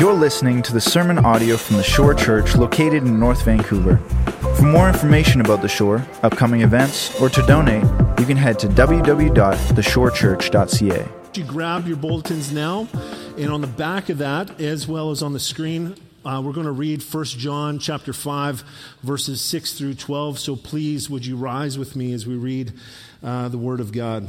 You're listening to the sermon audio from the Shore Church located in North Vancouver. For more information about the Shore, upcoming events, or to donate, you can head to www.theshorechurch.ca. You grab your bulletins now, and on the back of that, as well as on the screen, uh, we're going to read 1 John chapter 5, verses 6 through 12. So please, would you rise with me as we read uh, the Word of God?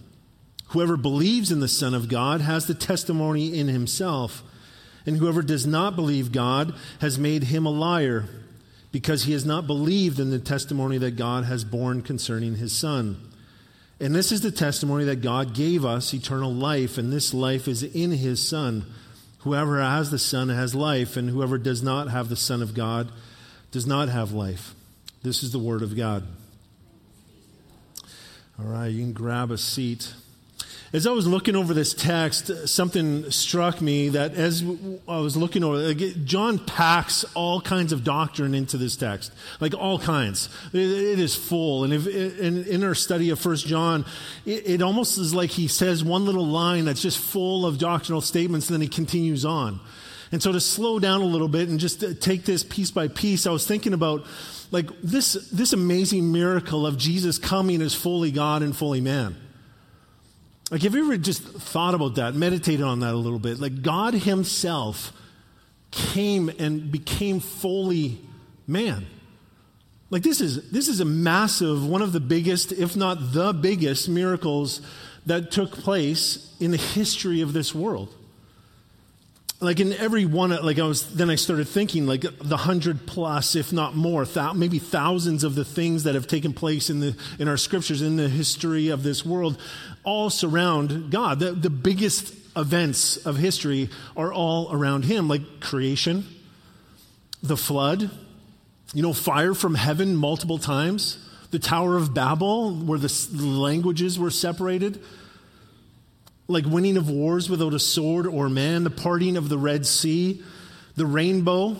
Whoever believes in the Son of God has the testimony in himself. And whoever does not believe God has made him a liar, because he has not believed in the testimony that God has borne concerning his Son. And this is the testimony that God gave us eternal life, and this life is in his Son. Whoever has the Son has life, and whoever does not have the Son of God does not have life. This is the Word of God. All right, you can grab a seat. As I was looking over this text, something struck me that as I was looking over, John packs all kinds of doctrine into this text, like all kinds. it, is full, and in, our study of First John, it almost is like he says one little line that's just full of doctrinal statements, and then he continues on. And so to slow down a little bit and just take this piece by piece, I was thinking about like this this amazing miracle of Jesus coming as fully God and fully man. Like, have you ever just thought about that, meditated on that a little bit? Like, God Himself came and became fully man. Like, this is, this is a massive, one of the biggest, if not the biggest, miracles that took place in the history of this world like in every one like i was then i started thinking like the hundred plus if not more th- maybe thousands of the things that have taken place in the in our scriptures in the history of this world all surround god. The, the biggest events of history are all around him like creation the flood you know fire from heaven multiple times the tower of babel where the languages were separated like winning of wars without a sword or man, the parting of the Red Sea, the rainbow,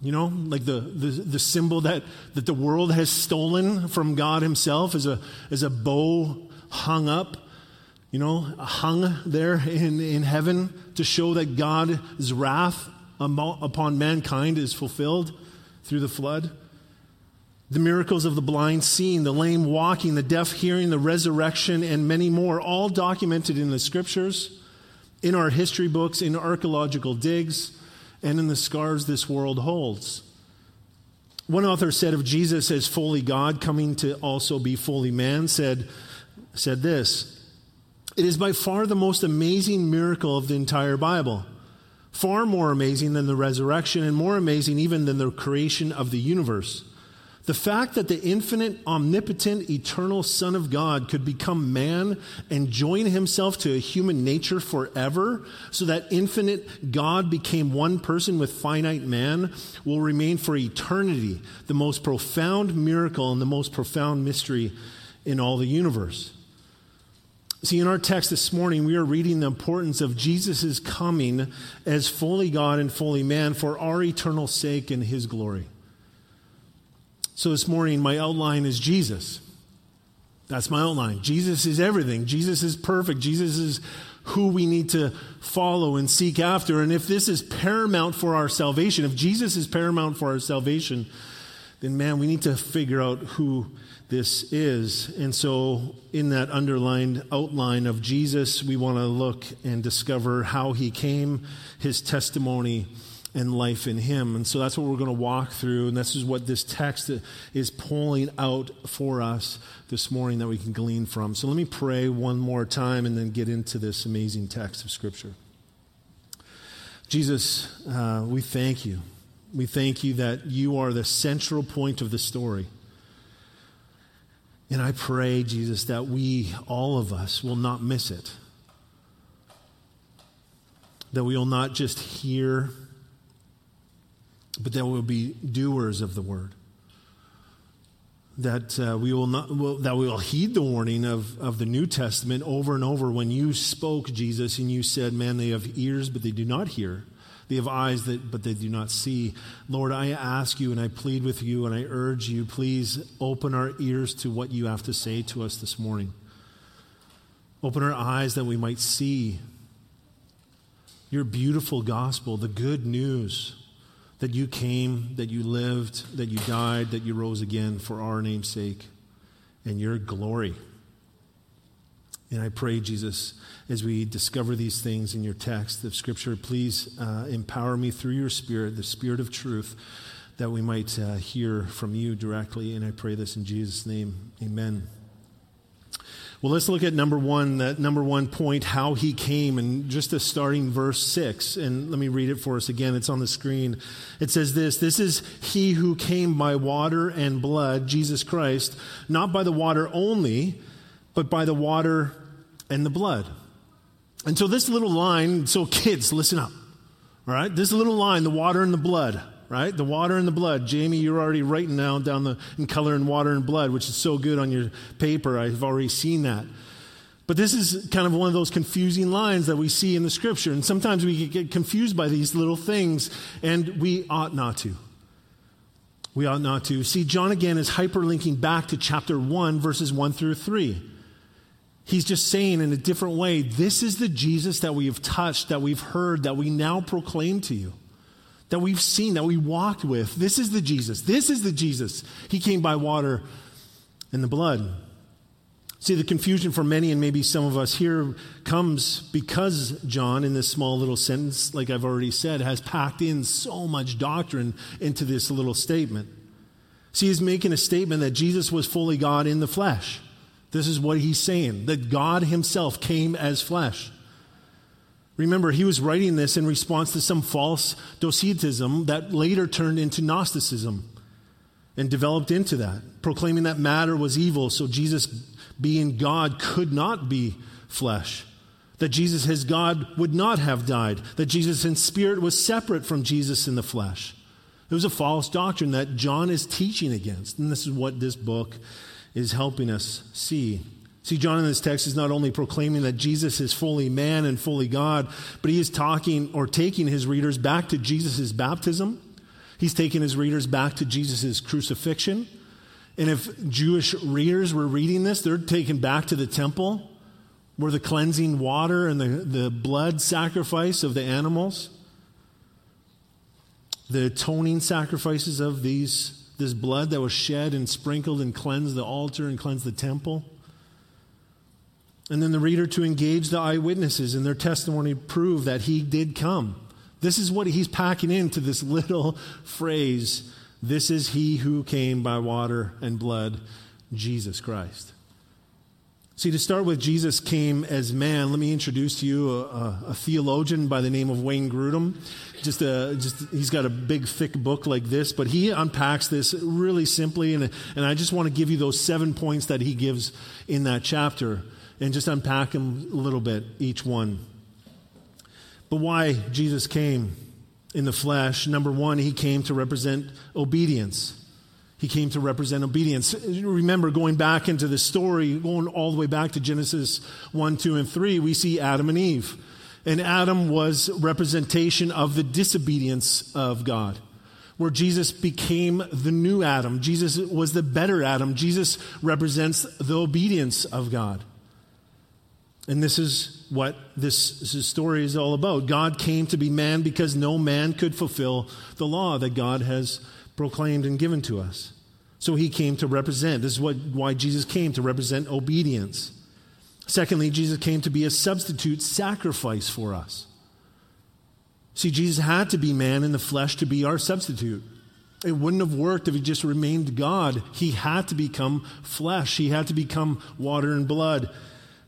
you know, like the, the, the symbol that, that the world has stolen from God Himself as a, as a bow hung up, you know, hung there in, in heaven to show that God's wrath upon mankind is fulfilled through the flood. The miracles of the blind seeing, the lame walking, the deaf hearing, the resurrection, and many more, all documented in the scriptures, in our history books, in archaeological digs, and in the scars this world holds. One author said of Jesus as fully God, coming to also be fully man, said, said this It is by far the most amazing miracle of the entire Bible. Far more amazing than the resurrection, and more amazing even than the creation of the universe. The fact that the infinite, omnipotent, eternal Son of God could become man and join himself to a human nature forever, so that infinite God became one person with finite man, will remain for eternity the most profound miracle and the most profound mystery in all the universe. See, in our text this morning, we are reading the importance of Jesus' coming as fully God and fully man for our eternal sake and his glory. So this morning, my outline is Jesus. That's my outline. Jesus is everything. Jesus is perfect. Jesus is who we need to follow and seek after. And if this is paramount for our salvation, if Jesus is paramount for our salvation, then man, we need to figure out who this is. And so, in that underlined outline of Jesus, we want to look and discover how he came, his testimony, and life in Him. And so that's what we're going to walk through. And this is what this text is pulling out for us this morning that we can glean from. So let me pray one more time and then get into this amazing text of Scripture. Jesus, uh, we thank you. We thank you that you are the central point of the story. And I pray, Jesus, that we, all of us, will not miss it. That we will not just hear, but that we will be doers of the word that uh, we will not that we will heed the warning of, of the New Testament over and over when you spoke Jesus and you said, "Man, they have ears but they do not hear, they have eyes that but they do not see." Lord, I ask you and I plead with you and I urge you, please open our ears to what you have to say to us this morning. Open our eyes that we might see your beautiful gospel, the good news that you came, that you lived, that you died, that you rose again for our name's sake and your glory. And I pray, Jesus, as we discover these things in your text of Scripture, please uh, empower me through your Spirit, the Spirit of truth, that we might uh, hear from you directly. And I pray this in Jesus' name. Amen. Well, let's look at number one, that number one point, how he came, and just the starting verse six. And let me read it for us again. It's on the screen. It says this This is he who came by water and blood, Jesus Christ, not by the water only, but by the water and the blood. And so this little line, so kids, listen up. All right? This little line, the water and the blood right? The water and the blood. Jamie, you're already writing now down the in color and water and blood, which is so good on your paper. I've already seen that. But this is kind of one of those confusing lines that we see in the scripture. And sometimes we get confused by these little things, and we ought not to. We ought not to. See, John again is hyperlinking back to chapter 1, verses 1 through 3. He's just saying in a different way, this is the Jesus that we have touched, that we've heard, that we now proclaim to you that we've seen, that we walked with. This is the Jesus. This is the Jesus. He came by water and the blood. See, the confusion for many, and maybe some of us here, comes because John, in this small little sentence, like I've already said, has packed in so much doctrine into this little statement. See, he's making a statement that Jesus was fully God in the flesh. This is what he's saying that God himself came as flesh. Remember, he was writing this in response to some false Docetism that later turned into Gnosticism and developed into that, proclaiming that matter was evil, so Jesus, being God, could not be flesh. That Jesus, his God, would not have died. That Jesus in spirit was separate from Jesus in the flesh. It was a false doctrine that John is teaching against. And this is what this book is helping us see. See, John in this text is not only proclaiming that Jesus is fully man and fully God, but he is talking or taking his readers back to Jesus' baptism. He's taking his readers back to Jesus' crucifixion. And if Jewish readers were reading this, they're taken back to the temple where the cleansing water and the, the blood sacrifice of the animals, the atoning sacrifices of these, this blood that was shed and sprinkled and cleansed the altar and cleansed the temple. And then the reader to engage the eyewitnesses in their testimony prove that he did come. This is what he's packing into this little phrase this is he who came by water and blood, Jesus Christ. See, to start with, Jesus came as man. Let me introduce to you a, a, a theologian by the name of Wayne Grudem. Just, a, just he's got a big, thick book like this, but he unpacks this really simply, and, and I just want to give you those seven points that he gives in that chapter and just unpack them a little bit, each one. But why Jesus came in the flesh? Number one, he came to represent obedience. He came to represent obedience. Remember, going back into the story, going all the way back to Genesis 1, 2, and 3, we see Adam and Eve. And Adam was representation of the disobedience of God where Jesus became the new Adam. Jesus was the better Adam. Jesus represents the obedience of God. And this is what this, this, story is all about. God came to be man because no man could fulfill the law that God has proclaimed and given to us. So he came to represent. This is what, why Jesus came to represent obedience. Secondly, Jesus came to be a substitute sacrifice for us. See, Jesus had to be man in the flesh to be our substitute. It wouldn't have worked if he just remained God. He had to become flesh, he had to become water and blood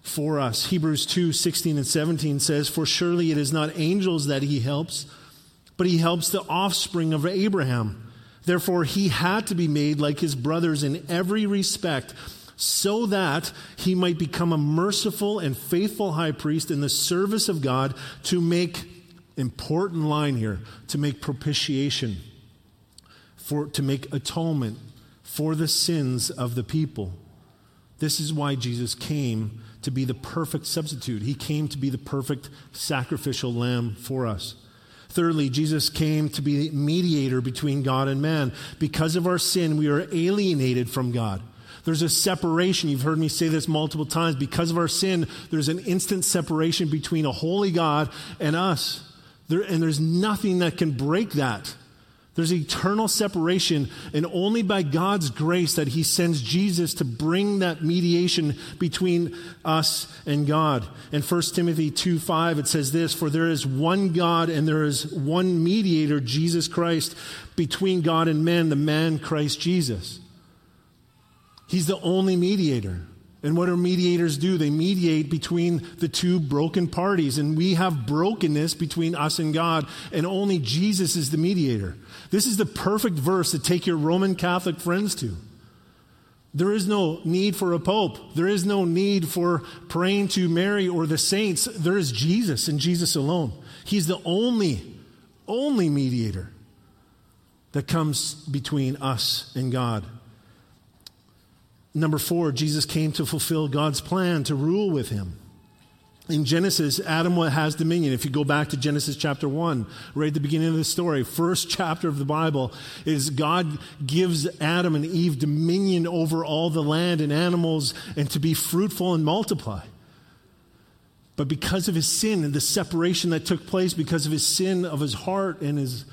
for us. Hebrews 2 16 and 17 says, For surely it is not angels that he helps, but he helps the offspring of Abraham. Therefore, he had to be made like his brothers in every respect, so that he might become a merciful and faithful high priest in the service of God to make important line here to make propitiation for to make atonement for the sins of the people this is why Jesus came to be the perfect substitute he came to be the perfect sacrificial lamb for us thirdly Jesus came to be the mediator between God and man because of our sin we are alienated from God there's a separation. You've heard me say this multiple times. Because of our sin, there's an instant separation between a holy God and us. There, and there's nothing that can break that. There's eternal separation, and only by God's grace that He sends Jesus to bring that mediation between us and God. In 1 Timothy 2 5, it says this For there is one God, and there is one mediator, Jesus Christ, between God and men, the man Christ Jesus. He's the only mediator. And what do mediators do? They mediate between the two broken parties. And we have brokenness between us and God, and only Jesus is the mediator. This is the perfect verse to take your Roman Catholic friends to. There is no need for a pope. There is no need for praying to Mary or the saints. There is Jesus and Jesus alone. He's the only, only mediator that comes between us and God. Number four, Jesus came to fulfill God's plan to rule with him. In Genesis, Adam has dominion. If you go back to Genesis chapter 1, right at the beginning of the story, first chapter of the Bible is God gives Adam and Eve dominion over all the land and animals and to be fruitful and multiply. But because of his sin and the separation that took place, because of his sin of his heart and his,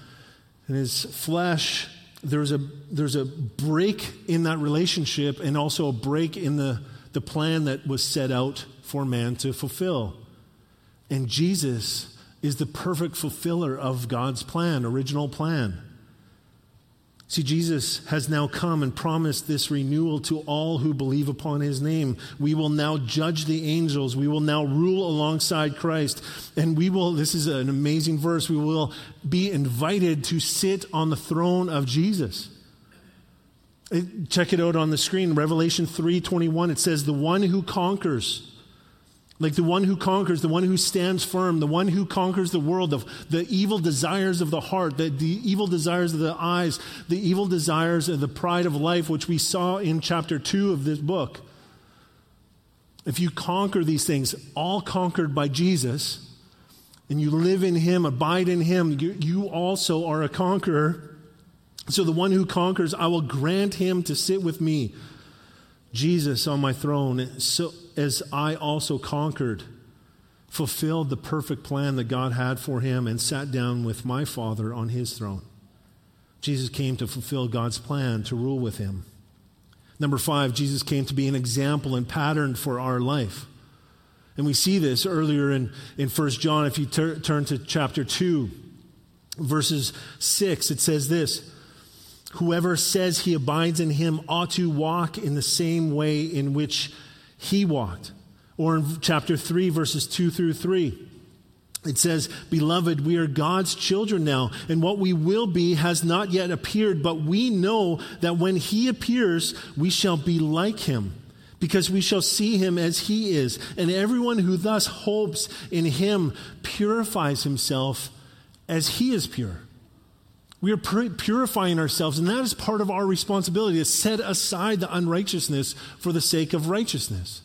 and his flesh, there's a, there's a break in that relationship and also a break in the, the plan that was set out for man to fulfill. And Jesus is the perfect fulfiller of God's plan, original plan. See, Jesus has now come and promised this renewal to all who believe upon his name. We will now judge the angels. We will now rule alongside Christ. And we will, this is an amazing verse, we will be invited to sit on the throne of Jesus. Check it out on the screen. Revelation 3:21 it says the one who conquers like the one who conquers, the one who stands firm, the one who conquers the world, the, the evil desires of the heart, the, the evil desires of the eyes, the evil desires of the pride of life, which we saw in chapter 2 of this book. If you conquer these things, all conquered by Jesus, and you live in Him, abide in Him, you, you also are a conqueror. So the one who conquers, I will grant him to sit with me, Jesus on my throne. So as I also conquered, fulfilled the perfect plan that God had for him, and sat down with my Father on his throne. Jesus came to fulfill God's plan to rule with him. Number five, Jesus came to be an example and pattern for our life. And we see this earlier in, in 1 John. If you ter- turn to chapter 2, verses 6, it says this Whoever says he abides in him ought to walk in the same way in which he walked. Or in chapter 3, verses 2 through 3. It says, Beloved, we are God's children now, and what we will be has not yet appeared, but we know that when He appears, we shall be like Him, because we shall see Him as He is. And everyone who thus hopes in Him purifies himself as He is pure. We are purifying ourselves, and that is part of our responsibility to set aside the unrighteousness for the sake of righteousness.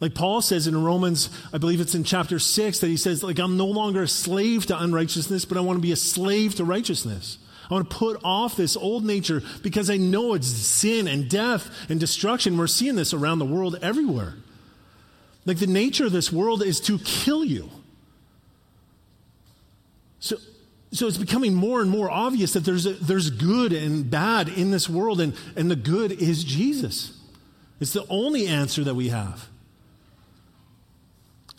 Like Paul says in Romans, I believe it's in chapter 6, that he says, like, I'm no longer a slave to unrighteousness, but I want to be a slave to righteousness. I want to put off this old nature because I know it's sin and death and destruction. We're seeing this around the world everywhere. Like the nature of this world is to kill you. So so it's becoming more and more obvious that there's, a, there's good and bad in this world, and, and the good is Jesus. It's the only answer that we have.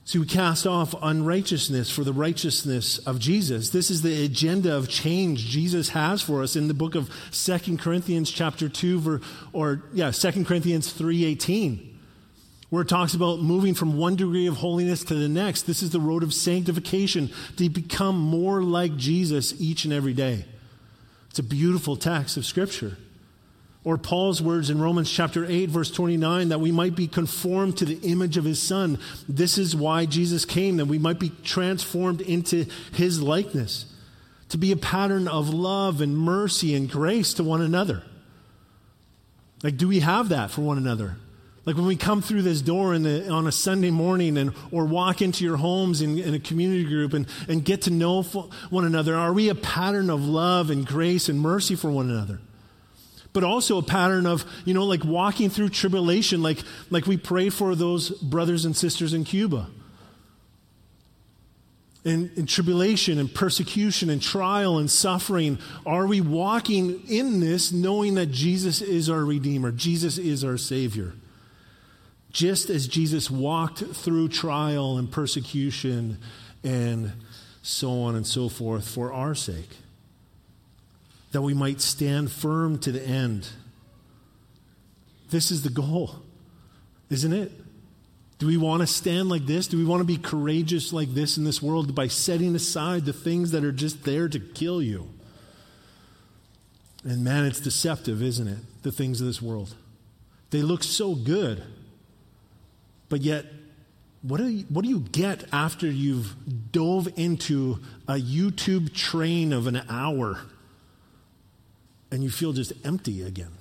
So we cast off unrighteousness for the righteousness of Jesus. This is the agenda of change Jesus has for us in the book of Second Corinthians chapter 2 or yeah, Second Corinthians 3:18 where it talks about moving from one degree of holiness to the next. This is the road of sanctification to become more like Jesus each and every day. It's a beautiful text of Scripture. Or Paul's words in Romans chapter 8, verse 29, that we might be conformed to the image of his Son. This is why Jesus came, that we might be transformed into his likeness, to be a pattern of love and mercy and grace to one another. Like, do we have that for one another? Like when we come through this door the, on a Sunday morning and, or walk into your homes in, in a community group and, and get to know one another, are we a pattern of love and grace and mercy for one another? But also a pattern of, you know, like walking through tribulation, like, like we pray for those brothers and sisters in Cuba. In, in tribulation and persecution and trial and suffering, are we walking in this knowing that Jesus is our Redeemer, Jesus is our Savior? Just as Jesus walked through trial and persecution and so on and so forth for our sake, that we might stand firm to the end. This is the goal, isn't it? Do we want to stand like this? Do we want to be courageous like this in this world by setting aside the things that are just there to kill you? And man, it's deceptive, isn't it? The things of this world. They look so good. But yet, what do, you, what do you get after you've dove into a YouTube train of an hour and you feel just empty again?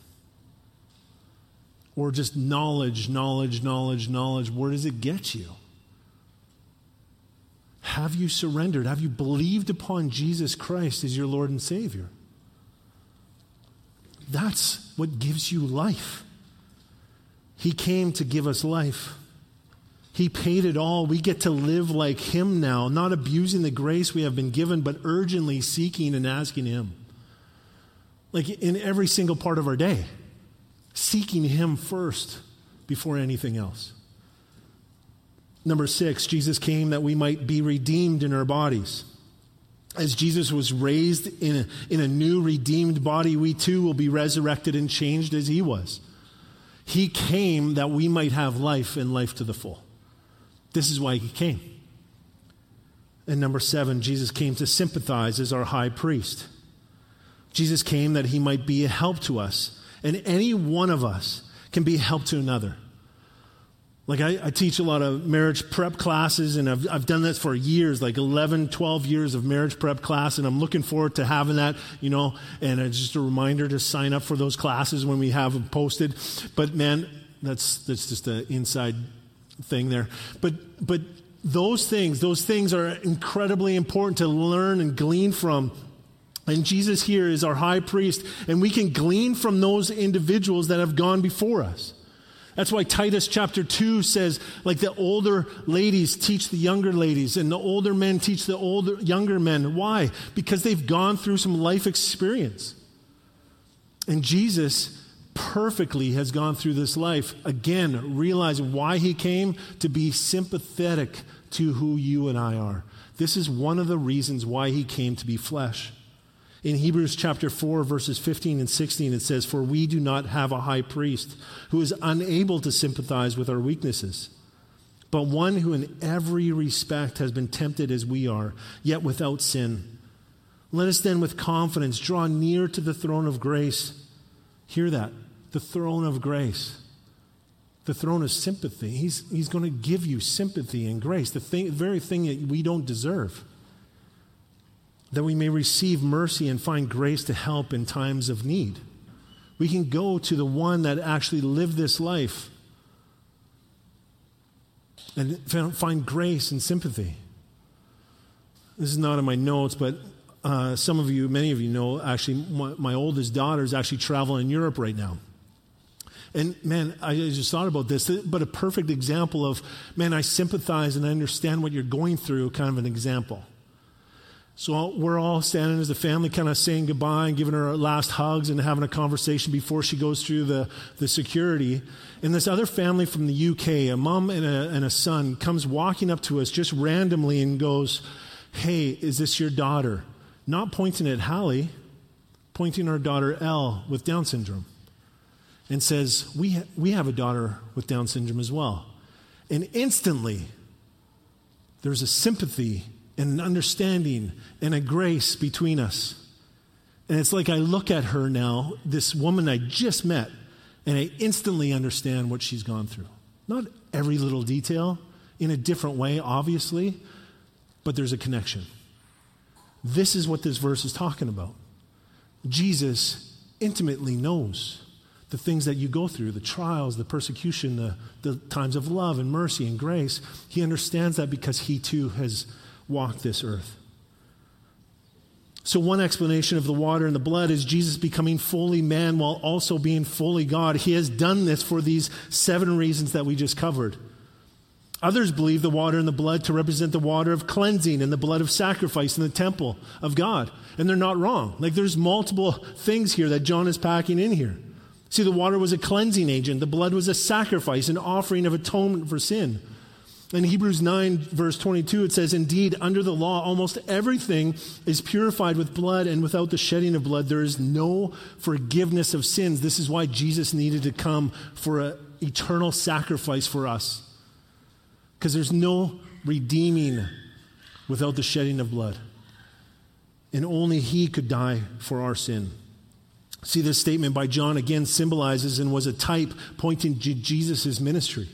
Or just knowledge, knowledge, knowledge, knowledge. Where does it get you? Have you surrendered? Have you believed upon Jesus Christ as your Lord and Savior? That's what gives you life. He came to give us life. He paid it all. We get to live like Him now, not abusing the grace we have been given, but urgently seeking and asking Him. Like in every single part of our day, seeking Him first before anything else. Number six, Jesus came that we might be redeemed in our bodies. As Jesus was raised in a, in a new redeemed body, we too will be resurrected and changed as He was. He came that we might have life and life to the full. This is why he came. And number seven, Jesus came to sympathize as our high priest. Jesus came that he might be a help to us. And any one of us can be a help to another. Like, I, I, teach a lot of marriage prep classes, and I've, I've done this for years like 11, 12 years of marriage prep class, and I'm looking forward to having that, you know. And it's just a reminder to sign up for those classes when we have them posted. But man, that's, that's just an inside thing there. But, but those things, those things are incredibly important to learn and glean from. And Jesus here is our high priest, and we can glean from those individuals that have gone before us. That's why Titus chapter 2 says, like the older ladies teach the younger ladies, and the older men teach the older, younger men. Why? Because they've gone through some life experience. And Jesus perfectly has gone through this life, again, realizing why he came to be sympathetic to who you and I are. This is one of the reasons why he came to be flesh. In Hebrews chapter 4, verses 15 and 16, it says, For we do not have a high priest who is unable to sympathize with our weaknesses, but one who in every respect has been tempted as we are, yet without sin. Let us then with confidence draw near to the throne of grace Hear that. The throne of grace. The throne of sympathy. He's, he's going to give you sympathy and grace, the, thing, the very thing that we don't deserve. That we may receive mercy and find grace to help in times of need. We can go to the one that actually lived this life and find grace and sympathy. This is not in my notes, but uh, some of you, many of you know, actually, my, my oldest daughter is actually traveling in Europe right now. And man, I just thought about this, but a perfect example of, man, I sympathize and I understand what you're going through, kind of an example. So we're all standing as a family, kind of saying goodbye and giving her last hugs and having a conversation before she goes through the, the security. And this other family from the UK, a mom and a, and a son, comes walking up to us just randomly and goes, Hey, is this your daughter? Not pointing at Hallie, pointing our daughter Elle with Down syndrome, and says, we, ha- we have a daughter with Down syndrome as well. And instantly, there's a sympathy and an understanding and a grace between us. And it's like I look at her now, this woman I just met, and I instantly understand what she's gone through. Not every little detail, in a different way, obviously, but there's a connection. This is what this verse is talking about. Jesus intimately knows the things that you go through, the trials, the persecution, the, the times of love and mercy and grace. He understands that because he too has walked this earth. So, one explanation of the water and the blood is Jesus becoming fully man while also being fully God. He has done this for these seven reasons that we just covered. Others believe the water and the blood to represent the water of cleansing and the blood of sacrifice in the temple of God. And they're not wrong. Like there's multiple things here that John is packing in here. See, the water was a cleansing agent, the blood was a sacrifice, an offering of atonement for sin. In Hebrews 9, verse 22, it says, Indeed, under the law, almost everything is purified with blood, and without the shedding of blood, there is no forgiveness of sins. This is why Jesus needed to come for an eternal sacrifice for us. Because there's no redeeming without the shedding of blood. And only He could die for our sin. See, this statement by John again symbolizes and was a type pointing to Jesus' ministry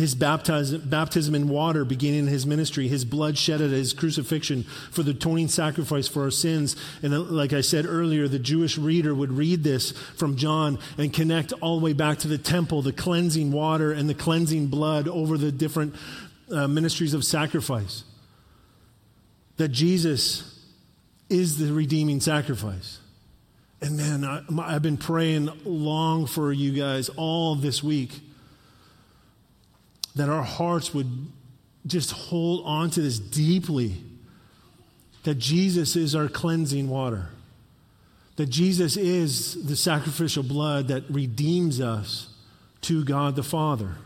his baptism, baptism in water beginning his ministry, his blood shed at his crucifixion for the atoning sacrifice for our sins. And uh, like I said earlier, the Jewish reader would read this from John and connect all the way back to the temple, the cleansing water and the cleansing blood over the different uh, ministries of sacrifice. That Jesus is the redeeming sacrifice. And man, I, I've been praying long for you guys all this week that our hearts would just hold on to this deeply that Jesus is our cleansing water, that Jesus is the sacrificial blood that redeems us to God the Father.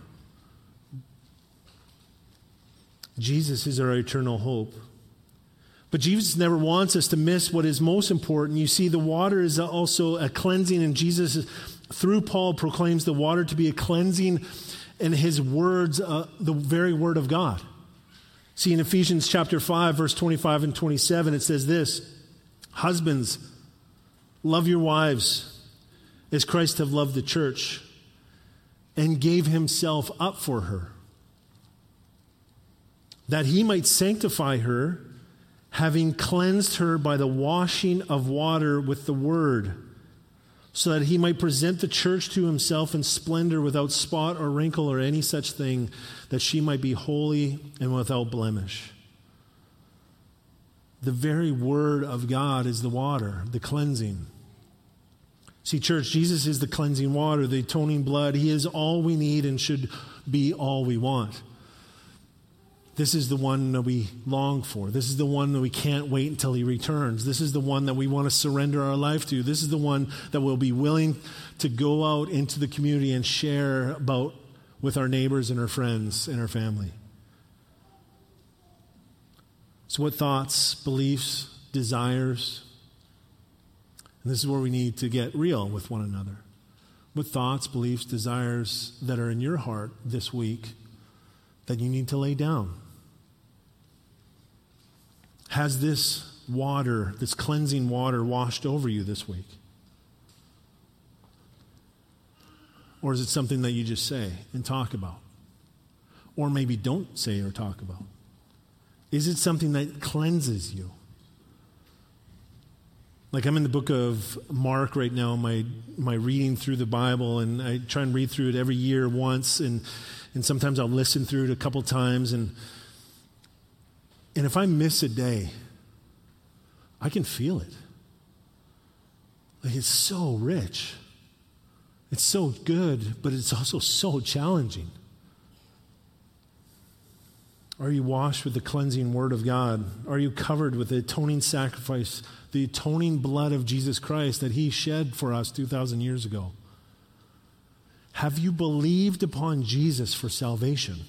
Jesus is our eternal hope. But Jesus never wants us to miss what is most important. You see, the water is also a cleansing, and Jesus, through Paul, proclaims the water to be a cleansing in his words, uh, the very word of God. See, in Ephesians chapter 5, verse 25 and 27, it says this Husbands, love your wives as Christ have loved the church and gave himself up for her, that he might sanctify her, having cleansed her by the washing of water with the word so that he might present the church to himself in splendor without spot or wrinkle or any such thing, that she might be holy and without blemish. The very word of God is the water, the cleansing. See, church, Jesus is the cleansing water, the atoning blood. He is all we need and should be all we want. This is the one that we long for. This is the one that we can't wait until he returns. This is the one that we want to surrender our life to. This is the one that we'll be willing to go out into the community and share about with our neighbors and our friends and our family. So, what thoughts, beliefs, desires? And this is where we need to get real with one another. What thoughts, beliefs, desires that are in your heart this week that you need to lay down? Has this water, this cleansing water, washed over you this week? Or is it something that you just say and talk about? Or maybe don't say or talk about? Is it something that cleanses you? Like I'm in the book of Mark right now, my my reading through the Bible, and I try and read through it every year once, and and sometimes I'll listen through it a couple times, and and if I miss a day, I can feel it. Like it's so rich. It's so good, but it's also so challenging. Are you washed with the cleansing word of God? Are you covered with the atoning sacrifice, the atoning blood of Jesus Christ that he shed for us 2,000 years ago? Have you believed upon Jesus for salvation?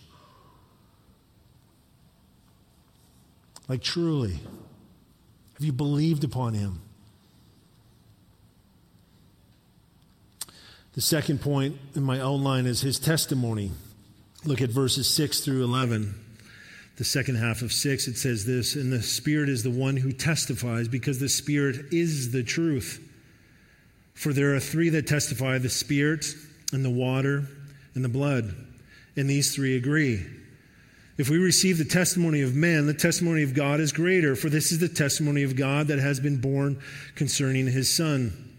Like, truly, have you believed upon him? The second point in my outline is his testimony. Look at verses 6 through 11. the second half of 6, it says this And the Spirit is the one who testifies, because the Spirit is the truth. For there are three that testify the Spirit, and the water, and the blood. And these three agree. If we receive the testimony of men, the testimony of God is greater, for this is the testimony of God that has been borne concerning his Son.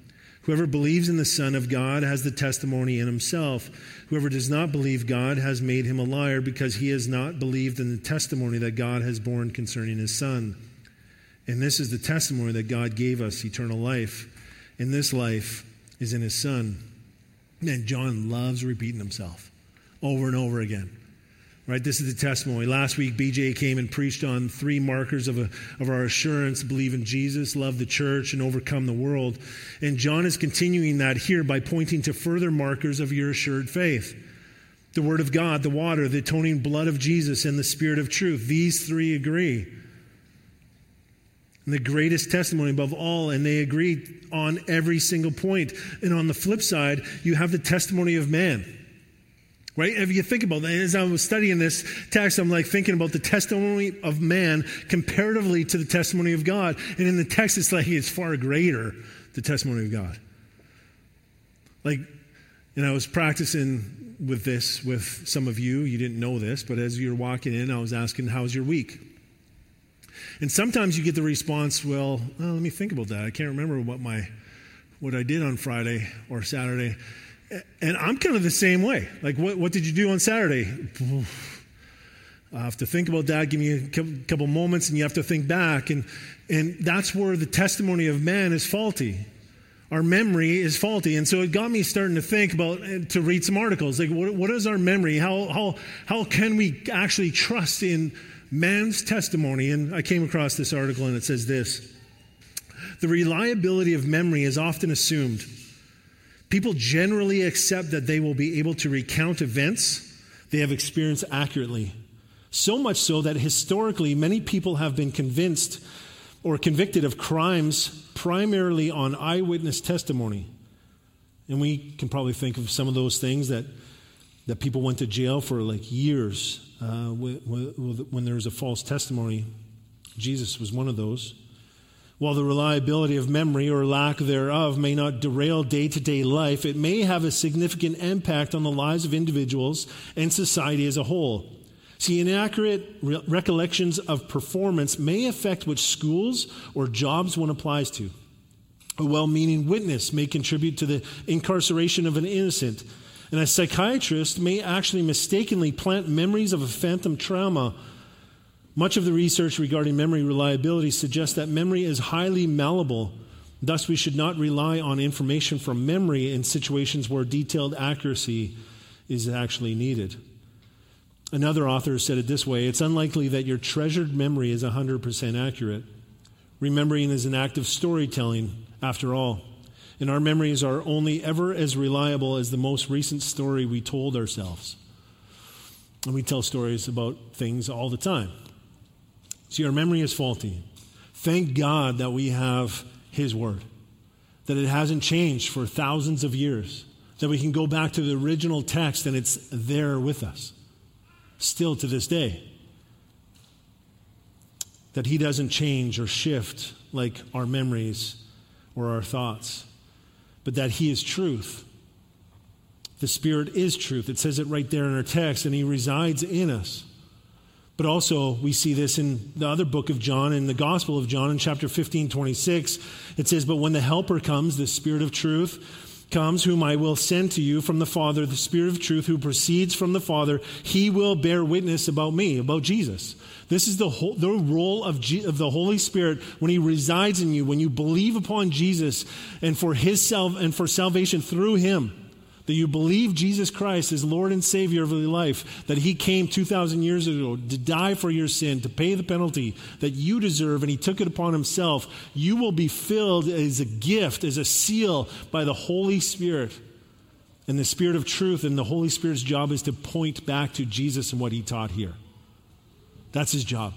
Whoever believes in the Son of God has the testimony in himself. Whoever does not believe God has made him a liar because he has not believed in the testimony that God has borne concerning his Son. And this is the testimony that God gave us eternal life. And this life is in his Son. And John loves repeating himself over and over again. Right, this is the testimony. Last week, BJ came and preached on three markers of, a, of our assurance believe in Jesus, love the church, and overcome the world. And John is continuing that here by pointing to further markers of your assured faith the Word of God, the water, the atoning blood of Jesus, and the Spirit of truth. These three agree. And the greatest testimony above all, and they agree on every single point. And on the flip side, you have the testimony of man. Right? If you think about that, as I was studying this text, I'm like thinking about the testimony of man comparatively to the testimony of God. And in the text, it's like it's far greater, the testimony of God. Like, and I was practicing with this with some of you. You didn't know this, but as you're walking in, I was asking, How's your week? And sometimes you get the response, Well, well let me think about that. I can't remember what my what I did on Friday or Saturday. And I'm kind of the same way. Like, what, what did you do on Saturday? I have to think about that, give me a couple moments, and you have to think back. And, and that's where the testimony of man is faulty. Our memory is faulty. And so it got me starting to think about, eh, to read some articles. Like, what, what is our memory? How, how, how can we actually trust in man's testimony? And I came across this article, and it says this The reliability of memory is often assumed People generally accept that they will be able to recount events they have experienced accurately. So much so that historically, many people have been convinced or convicted of crimes primarily on eyewitness testimony. And we can probably think of some of those things that, that people went to jail for like years uh, when there was a false testimony. Jesus was one of those. While the reliability of memory or lack thereof may not derail day to day life, it may have a significant impact on the lives of individuals and society as a whole. See, inaccurate re- recollections of performance may affect which schools or jobs one applies to. A well meaning witness may contribute to the incarceration of an innocent. And a psychiatrist may actually mistakenly plant memories of a phantom trauma much of the research regarding memory reliability suggests that memory is highly malleable. Thus, we should not rely on information from memory in situations where detailed accuracy is actually needed. Another author said it this way It's unlikely that your treasured memory is 100% accurate. Remembering is an act of storytelling, after all. And our memories are only ever as reliable as the most recent story we told ourselves. And we tell stories about things all the time. See, our memory is faulty. Thank God that we have His Word, that it hasn't changed for thousands of years, that we can go back to the original text and it's there with us, still to this day. That He doesn't change or shift like our memories or our thoughts, but that He is truth. The Spirit is truth. It says it right there in our text, and He resides in us. But also, we see this in the other book of John, in the Gospel of John, in chapter 15, 26. It says, But when the Helper comes, the Spirit of truth comes, whom I will send to you from the Father, the Spirit of truth who proceeds from the Father, he will bear witness about me, about Jesus. This is the, whole, the role of, G, of the Holy Spirit when He resides in you, when you believe upon Jesus and for His self and for salvation through Him that you believe Jesus Christ is Lord and Savior of your life, that He came 2,000 years ago to die for your sin, to pay the penalty that you deserve, and He took it upon Himself, you will be filled as a gift, as a seal by the Holy Spirit. And the Spirit of truth and the Holy Spirit's job is to point back to Jesus and what He taught here. That's His job.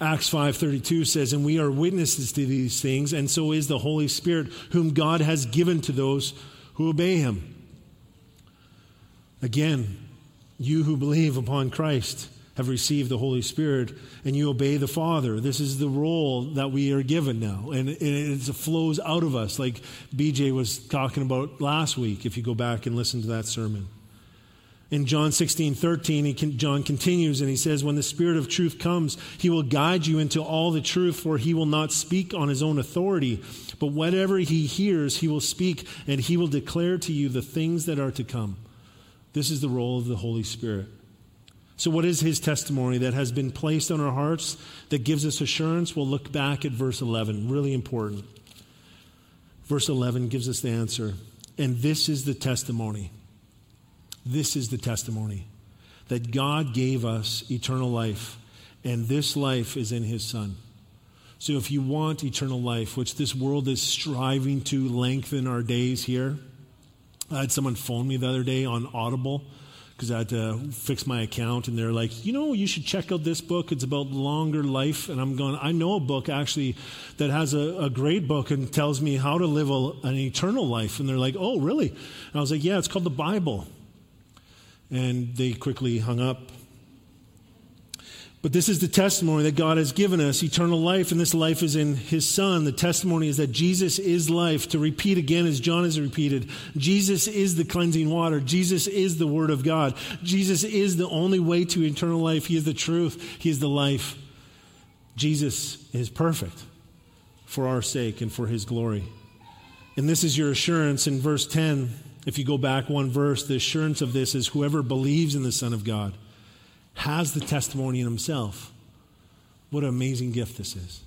Acts 5:32 says, "And we are witnesses to these things, and so is the Holy Spirit, whom God has given to those who obey him. Again, you who believe upon Christ have received the Holy Spirit and you obey the Father. This is the role that we are given now. And it flows out of us, like BJ was talking about last week, if you go back and listen to that sermon. In John 16, 13, he can, John continues and he says, When the Spirit of truth comes, he will guide you into all the truth, for he will not speak on his own authority, but whatever he hears, he will speak, and he will declare to you the things that are to come. This is the role of the Holy Spirit. So, what is his testimony that has been placed on our hearts that gives us assurance? We'll look back at verse 11, really important. Verse 11 gives us the answer. And this is the testimony. This is the testimony that God gave us eternal life, and this life is in his Son. So, if you want eternal life, which this world is striving to lengthen our days here, I had someone phone me the other day on Audible because I had to fix my account, and they're like, you know, you should check out this book. It's about longer life. And I'm going, I know a book actually that has a, a great book and tells me how to live a, an eternal life. And they're like, oh, really? And I was like, yeah, it's called the Bible. And they quickly hung up. But this is the testimony that God has given us eternal life, and this life is in His Son. The testimony is that Jesus is life. To repeat again, as John has repeated, Jesus is the cleansing water. Jesus is the Word of God. Jesus is the only way to eternal life. He is the truth, He is the life. Jesus is perfect for our sake and for His glory. And this is your assurance in verse 10. If you go back one verse, the assurance of this is whoever believes in the Son of God has the testimony in himself. What an amazing gift this is.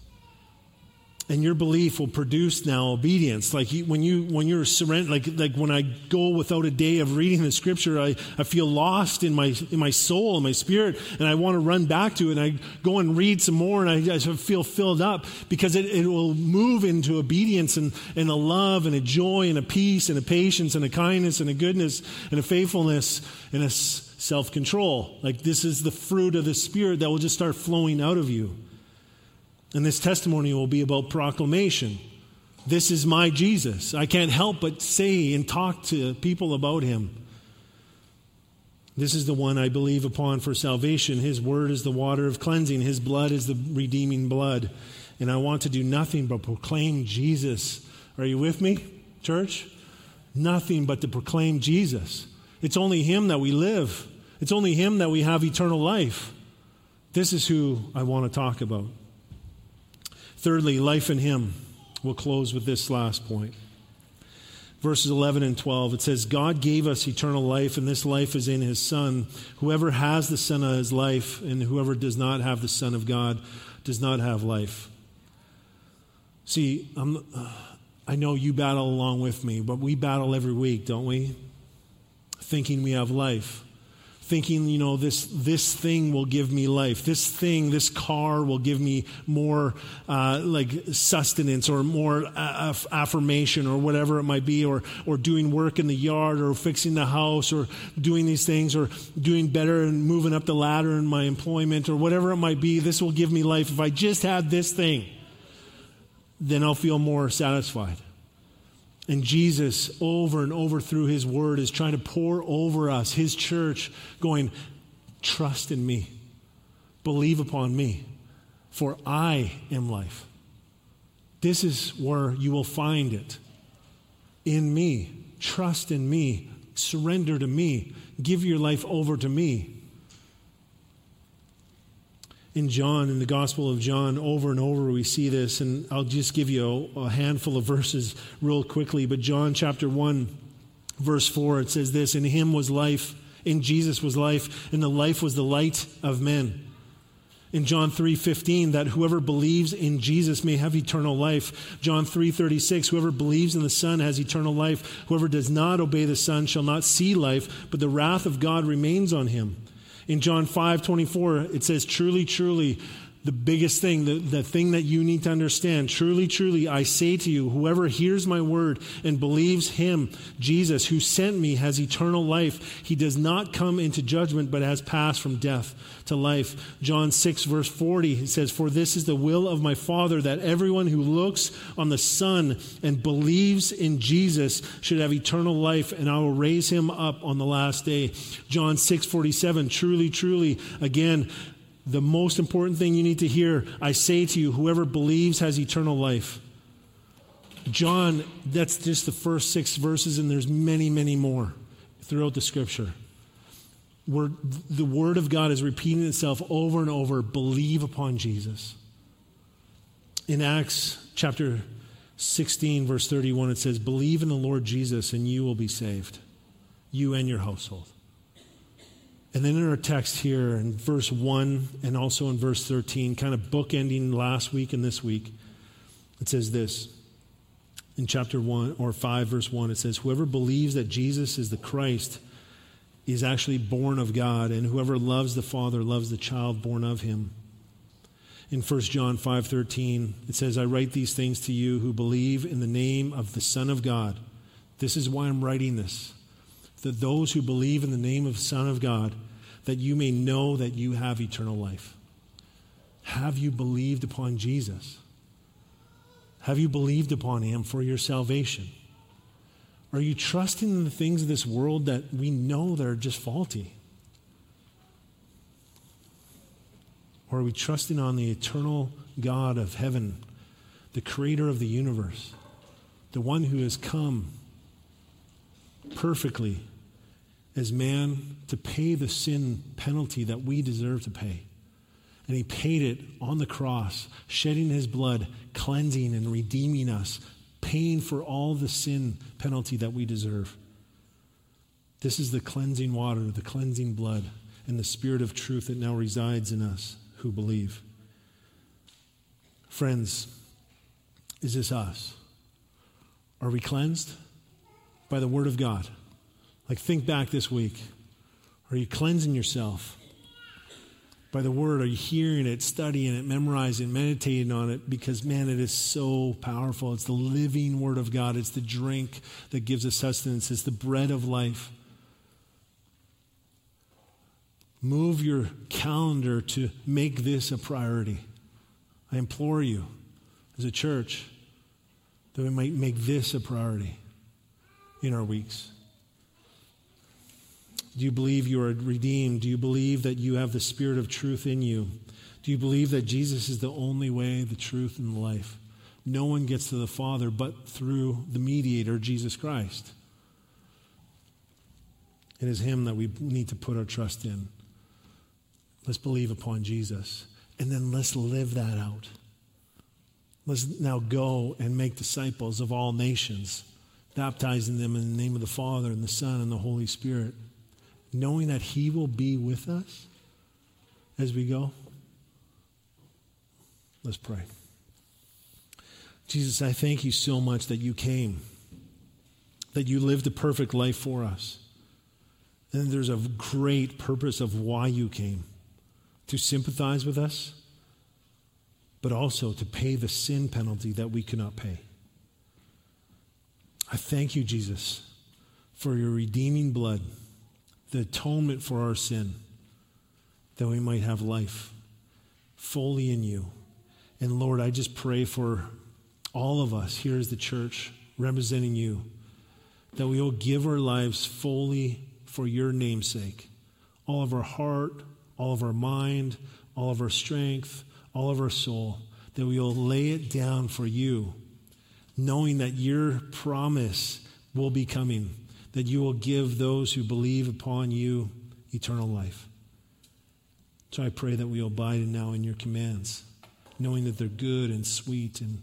And your belief will produce now obedience. Like when you when you're surrender, like like when I go without a day of reading the scripture, I, I feel lost in my in my soul and my spirit, and I want to run back to it. And I go and read some more, and I, I feel filled up because it, it will move into obedience and, and a love and a joy and a peace and a patience and a kindness and a goodness and a faithfulness and a self control. Like this is the fruit of the Spirit that will just start flowing out of you. And this testimony will be about proclamation. This is my Jesus. I can't help but say and talk to people about him. This is the one I believe upon for salvation. His word is the water of cleansing, His blood is the redeeming blood. And I want to do nothing but proclaim Jesus. Are you with me, church? Nothing but to proclaim Jesus. It's only Him that we live. It's only Him that we have eternal life. This is who I want to talk about. Thirdly, life in Him. We'll close with this last point. Verses 11 and 12, it says, God gave us eternal life, and this life is in His Son. Whoever has the Son has life, and whoever does not have the Son of God does not have life. See, I'm, I know you battle along with me, but we battle every week, don't we? Thinking we have life thinking, you know, this, this thing will give me life. This thing, this car will give me more uh, like sustenance or more uh, affirmation or whatever it might be, or, or doing work in the yard or fixing the house or doing these things or doing better and moving up the ladder in my employment or whatever it might be. This will give me life. If I just had this thing, then I'll feel more satisfied. And Jesus, over and over through his word, is trying to pour over us, his church, going, Trust in me, believe upon me, for I am life. This is where you will find it. In me. Trust in me. Surrender to me. Give your life over to me in John, in the Gospel of John, over and over we see this, and I'll just give you a, a, handful of verses real quickly. But John chapter 1, verse 4, it says this In him was life, in Jesus was life, and the life was the light of men. In John 3:15 that whoever believes in Jesus may have eternal life. John 3:36 whoever believes in the Son has eternal life. Whoever does not obey the Son shall not see life, but the wrath of God remains on him. In John 5 24, it says, Truly, truly, the biggest thing, the, the thing that you need to understand. Truly, truly, I say to you, whoever hears my word and believes him, Jesus, who sent me, has eternal life. He does not come into judgment, but has passed from death to life. John 6, verse 40, he says, For this is the will of my Father, that everyone who looks on the Son and believes in Jesus should have eternal life, and I will raise him up on the last day. John 6, 47, truly, truly, again, the most important thing you need to hear I say to you, whoever believes has eternal life. John, that's just the first six verses, and there's many, many more throughout the scripture. Where the word of God is repeating itself over and over believe upon Jesus. In Acts chapter 16, verse 31, it says, Believe in the Lord Jesus, and you will be saved, you and your household. And then in our text here in verse 1 and also in verse 13, kind of bookending last week and this week, it says this. In chapter 1 or 5, verse 1, it says, Whoever believes that Jesus is the Christ is actually born of God, and whoever loves the Father loves the child born of him. In 1 John 5:13, it says, "I write these things to you who believe in the name of the Son of God." This is why I'm writing this that those who believe in the name of the Son of God, that you may know that you have eternal life. Have you believed upon Jesus? Have you believed upon him for your salvation? Are you trusting in the things of this world that we know that are just faulty? Or are we trusting on the eternal God of heaven, the creator of the universe, the one who has come perfectly as man to pay the sin penalty that we deserve to pay. And he paid it on the cross, shedding his blood, cleansing and redeeming us, paying for all the sin penalty that we deserve. This is the cleansing water, the cleansing blood, and the spirit of truth that now resides in us who believe. Friends, is this us? Are we cleansed by the word of God? Like, think back this week. Are you cleansing yourself by the word? Are you hearing it, studying it, memorizing, meditating on it? Because, man, it is so powerful. It's the living word of God, it's the drink that gives us sustenance, it's the bread of life. Move your calendar to make this a priority. I implore you, as a church, that we might make this a priority in our weeks. Do you believe you are redeemed? Do you believe that you have the Spirit of truth in you? Do you believe that Jesus is the only way, the truth, and the life? No one gets to the Father but through the mediator, Jesus Christ. It is Him that we need to put our trust in. Let's believe upon Jesus. And then let's live that out. Let's now go and make disciples of all nations, baptizing them in the name of the Father and the Son and the Holy Spirit knowing that He will be with us as we go? Let's pray. Jesus, I thank you so much that you came, that you lived a perfect life for us. And there's a great purpose of why you came to sympathize with us, but also to pay the sin penalty that we cannot pay. I thank you, Jesus, for your redeeming blood the atonement for our sin, that we might have life fully in you. And Lord, I just pray for all of us here as the church representing you, that we will give our lives fully for your namesake. All of our heart, all of our mind, all of our strength, all of our soul, that we will lay it down for you, knowing that your promise will be coming that you will give those who believe upon you eternal life. So I pray that we abide now in your commands, knowing that they're good and sweet and,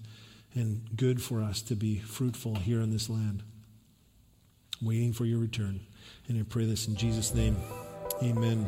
and good for us to be fruitful here in this land. Waiting for your return. And I pray this in Jesus' name. Amen.